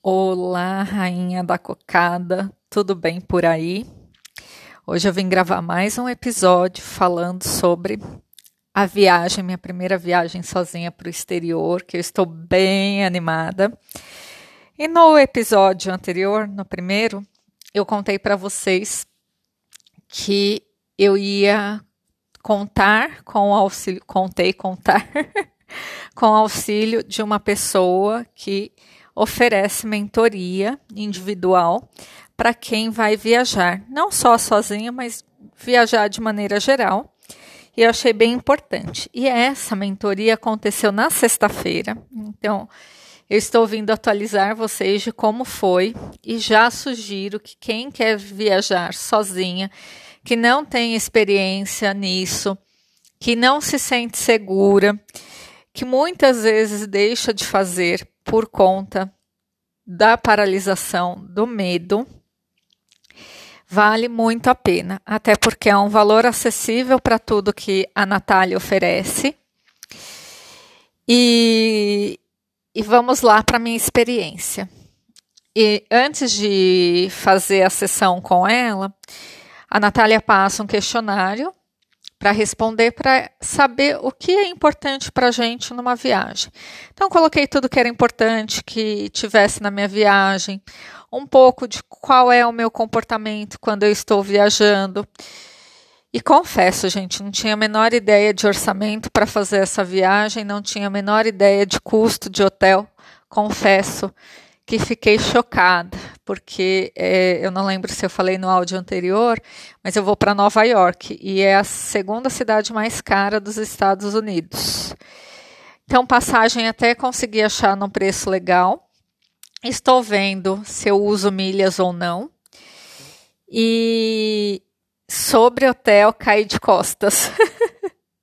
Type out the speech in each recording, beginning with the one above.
Olá, rainha da cocada, tudo bem por aí? Hoje eu vim gravar mais um episódio falando sobre a viagem, minha primeira viagem sozinha para o exterior, que eu estou bem animada. E no episódio anterior, no primeiro, eu contei para vocês que eu ia contar com o auxílio, contei contar com o auxílio de uma pessoa que oferece mentoria individual para quem vai viajar, não só sozinho, mas viajar de maneira geral. E eu achei bem importante. E essa mentoria aconteceu na sexta-feira. Então, eu estou vindo atualizar vocês de como foi e já sugiro que quem quer viajar sozinha, que não tem experiência nisso, que não se sente segura, que muitas vezes deixa de fazer por conta da paralisação do medo, vale muito a pena, até porque é um valor acessível para tudo que a Natália oferece. E, e vamos lá para minha experiência. E antes de fazer a sessão com ela, a Natália passa um questionário para responder, para saber o que é importante para a gente numa viagem. Então, coloquei tudo que era importante que tivesse na minha viagem, um pouco de qual é o meu comportamento quando eu estou viajando. E confesso, gente, não tinha a menor ideia de orçamento para fazer essa viagem, não tinha a menor ideia de custo de hotel. Confesso que fiquei chocada, porque é, eu não lembro se eu falei no áudio anterior, mas eu vou para Nova York e é a segunda cidade mais cara dos Estados Unidos. Então, passagem até consegui achar num preço legal. Estou vendo se eu uso milhas ou não. E sobre hotel, caí de costas.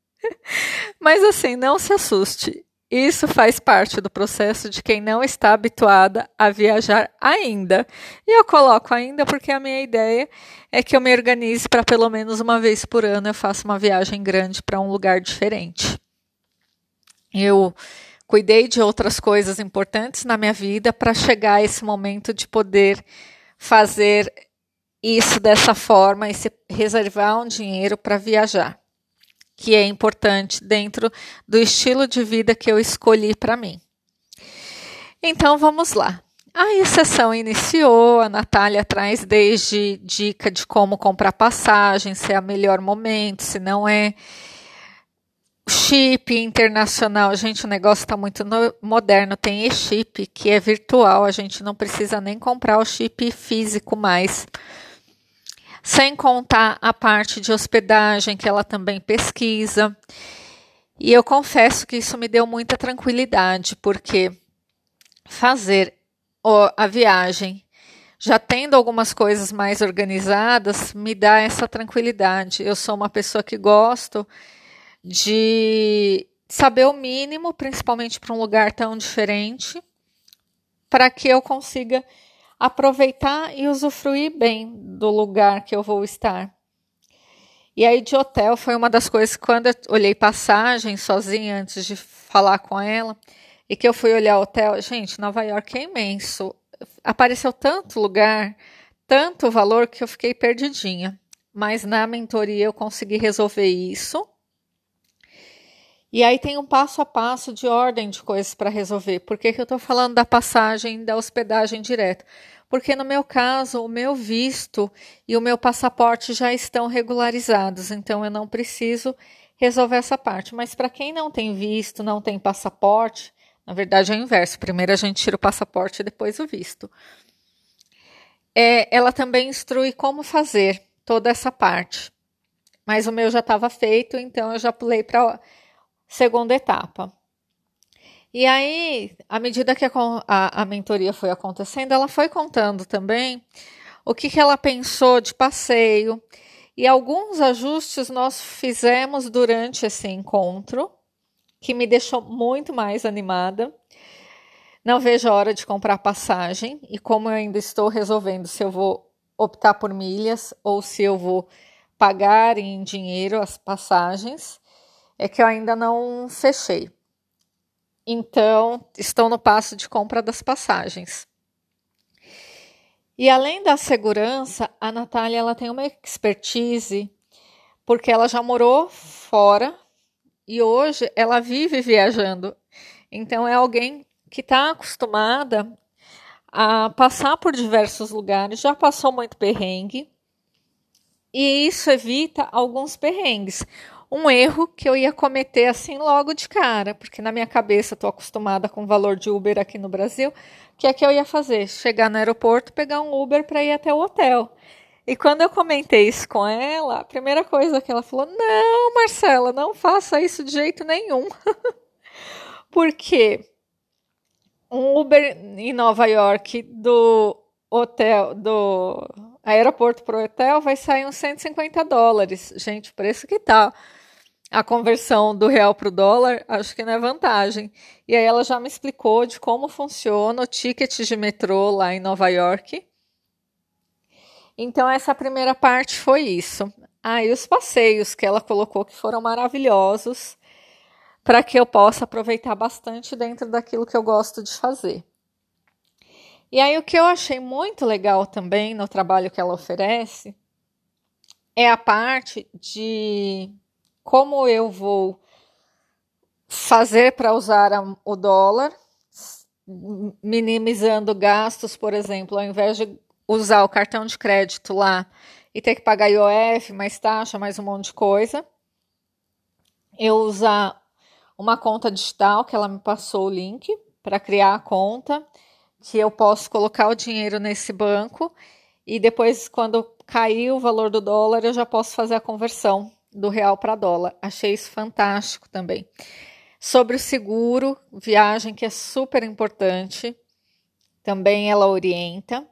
Mas assim, não se assuste. Isso faz parte do processo de quem não está habituada a viajar ainda. E eu coloco ainda porque a minha ideia é que eu me organize para pelo menos uma vez por ano eu faça uma viagem grande para um lugar diferente. Eu cuidei de outras coisas importantes na minha vida para chegar a esse momento de poder fazer isso dessa forma e se reservar um dinheiro para viajar que é importante dentro do estilo de vida que eu escolhi para mim. Então vamos lá. A sessão iniciou, a Natália traz desde dica de como comprar passagem, se é o melhor momento, se não é. Chip internacional, gente, o negócio está muito no, moderno. Tem e-chip que é virtual, a gente não precisa nem comprar o chip físico mais sem contar a parte de hospedagem que ela também pesquisa. E eu confesso que isso me deu muita tranquilidade, porque fazer a viagem já tendo algumas coisas mais organizadas me dá essa tranquilidade. Eu sou uma pessoa que gosto de saber o mínimo, principalmente para um lugar tão diferente, para que eu consiga aproveitar e usufruir bem do lugar que eu vou estar. E aí de hotel foi uma das coisas quando eu olhei passagem sozinha antes de falar com ela e que eu fui olhar hotel, gente, Nova York é imenso. Apareceu tanto lugar, tanto valor que eu fiquei perdidinha. Mas na mentoria eu consegui resolver isso. E aí tem um passo a passo de ordem de coisas para resolver. Por que, que eu estou falando da passagem da hospedagem direta? porque no meu caso, o meu visto e o meu passaporte já estão regularizados, então eu não preciso resolver essa parte. Mas para quem não tem visto, não tem passaporte, na verdade é o inverso: primeiro a gente tira o passaporte e depois o visto. É, ela também instrui como fazer toda essa parte. Mas o meu já estava feito, então eu já pulei para segunda etapa. E aí, à medida que a, a, a, mentoria foi acontecendo, ela foi contando também o que, que ela pensou de passeio. E alguns ajustes nós fizemos durante esse encontro, que me deixou muito mais animada. Não vejo a hora de comprar passagem, e como eu ainda estou resolvendo se eu vou optar por milhas ou se eu vou pagar em dinheiro as passagens, é que eu ainda não fechei. Então, estou no passo de compra das passagens. E além da segurança, a Natália ela tem uma expertise porque ela já morou fora e hoje ela vive viajando. Então é alguém que está acostumada a passar por diversos lugares, já passou muito perrengue, e isso evita alguns perrengues. Um erro que eu ia cometer assim logo de cara, porque na minha cabeça estou acostumada com o valor de Uber aqui no Brasil, que é que eu ia fazer? Chegar no aeroporto, pegar um Uber para ir até o hotel. E quando eu comentei isso com ela, a primeira coisa que ela falou: Não, Marcela, não faça isso de jeito nenhum. Porque um Uber em Nova York do hotel, do aeroporto para o hotel, vai sair uns 150 dólares. Gente, o preço que tá a conversão do real para o dólar, acho que não é vantagem. E aí ela já me explicou de como funciona o ticket de metrô lá em Nova York. Então, essa primeira parte foi isso. Aí, ah, os passeios que ela colocou que foram maravilhosos para que eu possa aproveitar bastante dentro daquilo que eu gosto de fazer. E aí, o que eu achei muito legal também no trabalho que ela oferece é a parte de como eu vou fazer para usar o dólar, minimizando gastos, por exemplo, ao invés de usar o cartão de crédito lá e ter que pagar IOF, mais taxa, mais um monte de coisa. Eu usar uma conta digital que ela me passou o link para criar a conta, que eu posso colocar o dinheiro nesse banco e depois, quando cair o valor do dólar, eu já posso fazer a conversão do real para dólar. Achei isso fantástico também. Sobre o seguro, viagem que é super importante, também ela orienta.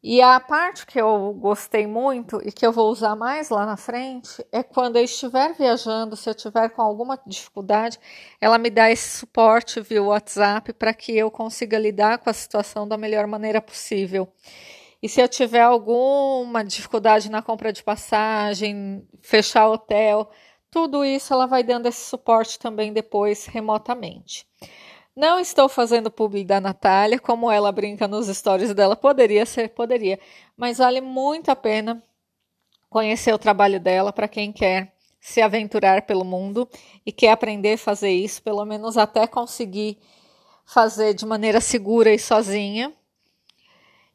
E a parte que eu gostei muito e que eu vou usar mais lá na frente é quando eu estiver viajando, se eu tiver com alguma dificuldade, ela me dá esse suporte via WhatsApp para que eu consiga lidar com a situação da melhor maneira possível. E se eu tiver alguma dificuldade na compra de passagem, fechar hotel, tudo isso ela vai dando esse suporte também depois remotamente. Não estou fazendo publi da Natália, como ela brinca nos stories dela, poderia ser, poderia, mas vale muito a pena conhecer o trabalho dela para quem quer se aventurar pelo mundo e quer aprender a fazer isso, pelo menos até conseguir fazer de maneira segura e sozinha.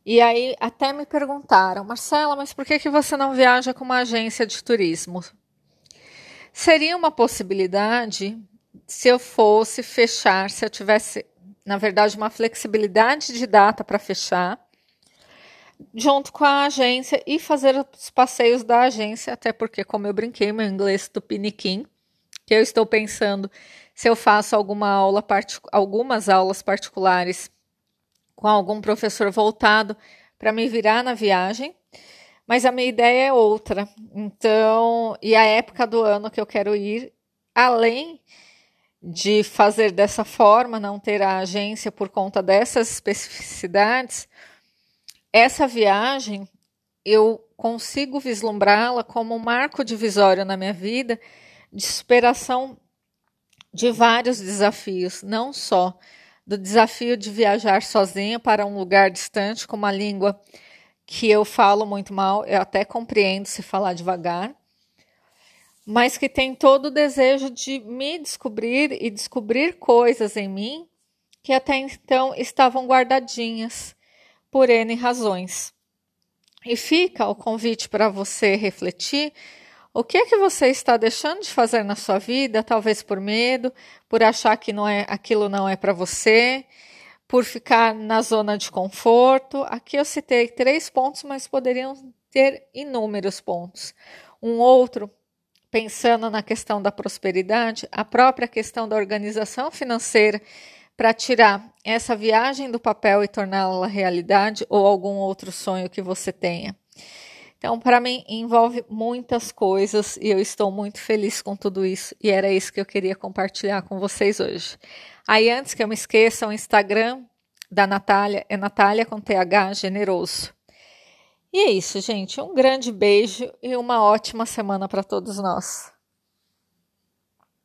E aí até me perguntaram, Marcela, mas por que, que você não viaja com uma agência de turismo? Seria uma possibilidade se eu fosse fechar, se eu tivesse, na verdade, uma flexibilidade de data para fechar, junto com a agência e fazer os passeios da agência, até porque, como eu brinquei, meu inglês do piniquim, que eu estou pensando se eu faço alguma aula, algumas aulas particulares com algum professor voltado para me virar na viagem, mas a minha ideia é outra. Então, e a época do ano que eu quero ir, além de fazer dessa forma, não ter a agência por conta dessas especificidades, essa viagem eu consigo vislumbrá-la como um marco divisório na minha vida de superação de vários desafios, não só do desafio de viajar sozinha para um lugar distante com uma língua que eu falo muito mal, eu até compreendo se falar devagar, mas que tem todo o desejo de me descobrir e descobrir coisas em mim que até então estavam guardadinhas por N razões. E fica o convite para você refletir o que é que você está deixando de fazer na sua vida, talvez por medo, por achar que não é, aquilo não é para você, por ficar na zona de conforto? Aqui eu citei três pontos, mas poderiam ter inúmeros pontos. Um outro, pensando na questão da prosperidade, a própria questão da organização financeira para tirar essa viagem do papel e torná-la realidade ou algum outro sonho que você tenha. Então, para mim, envolve muitas coisas e eu estou muito feliz com tudo isso e era isso que eu queria compartilhar com vocês hoje. Aí, antes que eu me esqueça, o Instagram da Natália é Natália com TH Generoso. E é isso, gente. Um grande beijo e uma ótima semana para todos nós.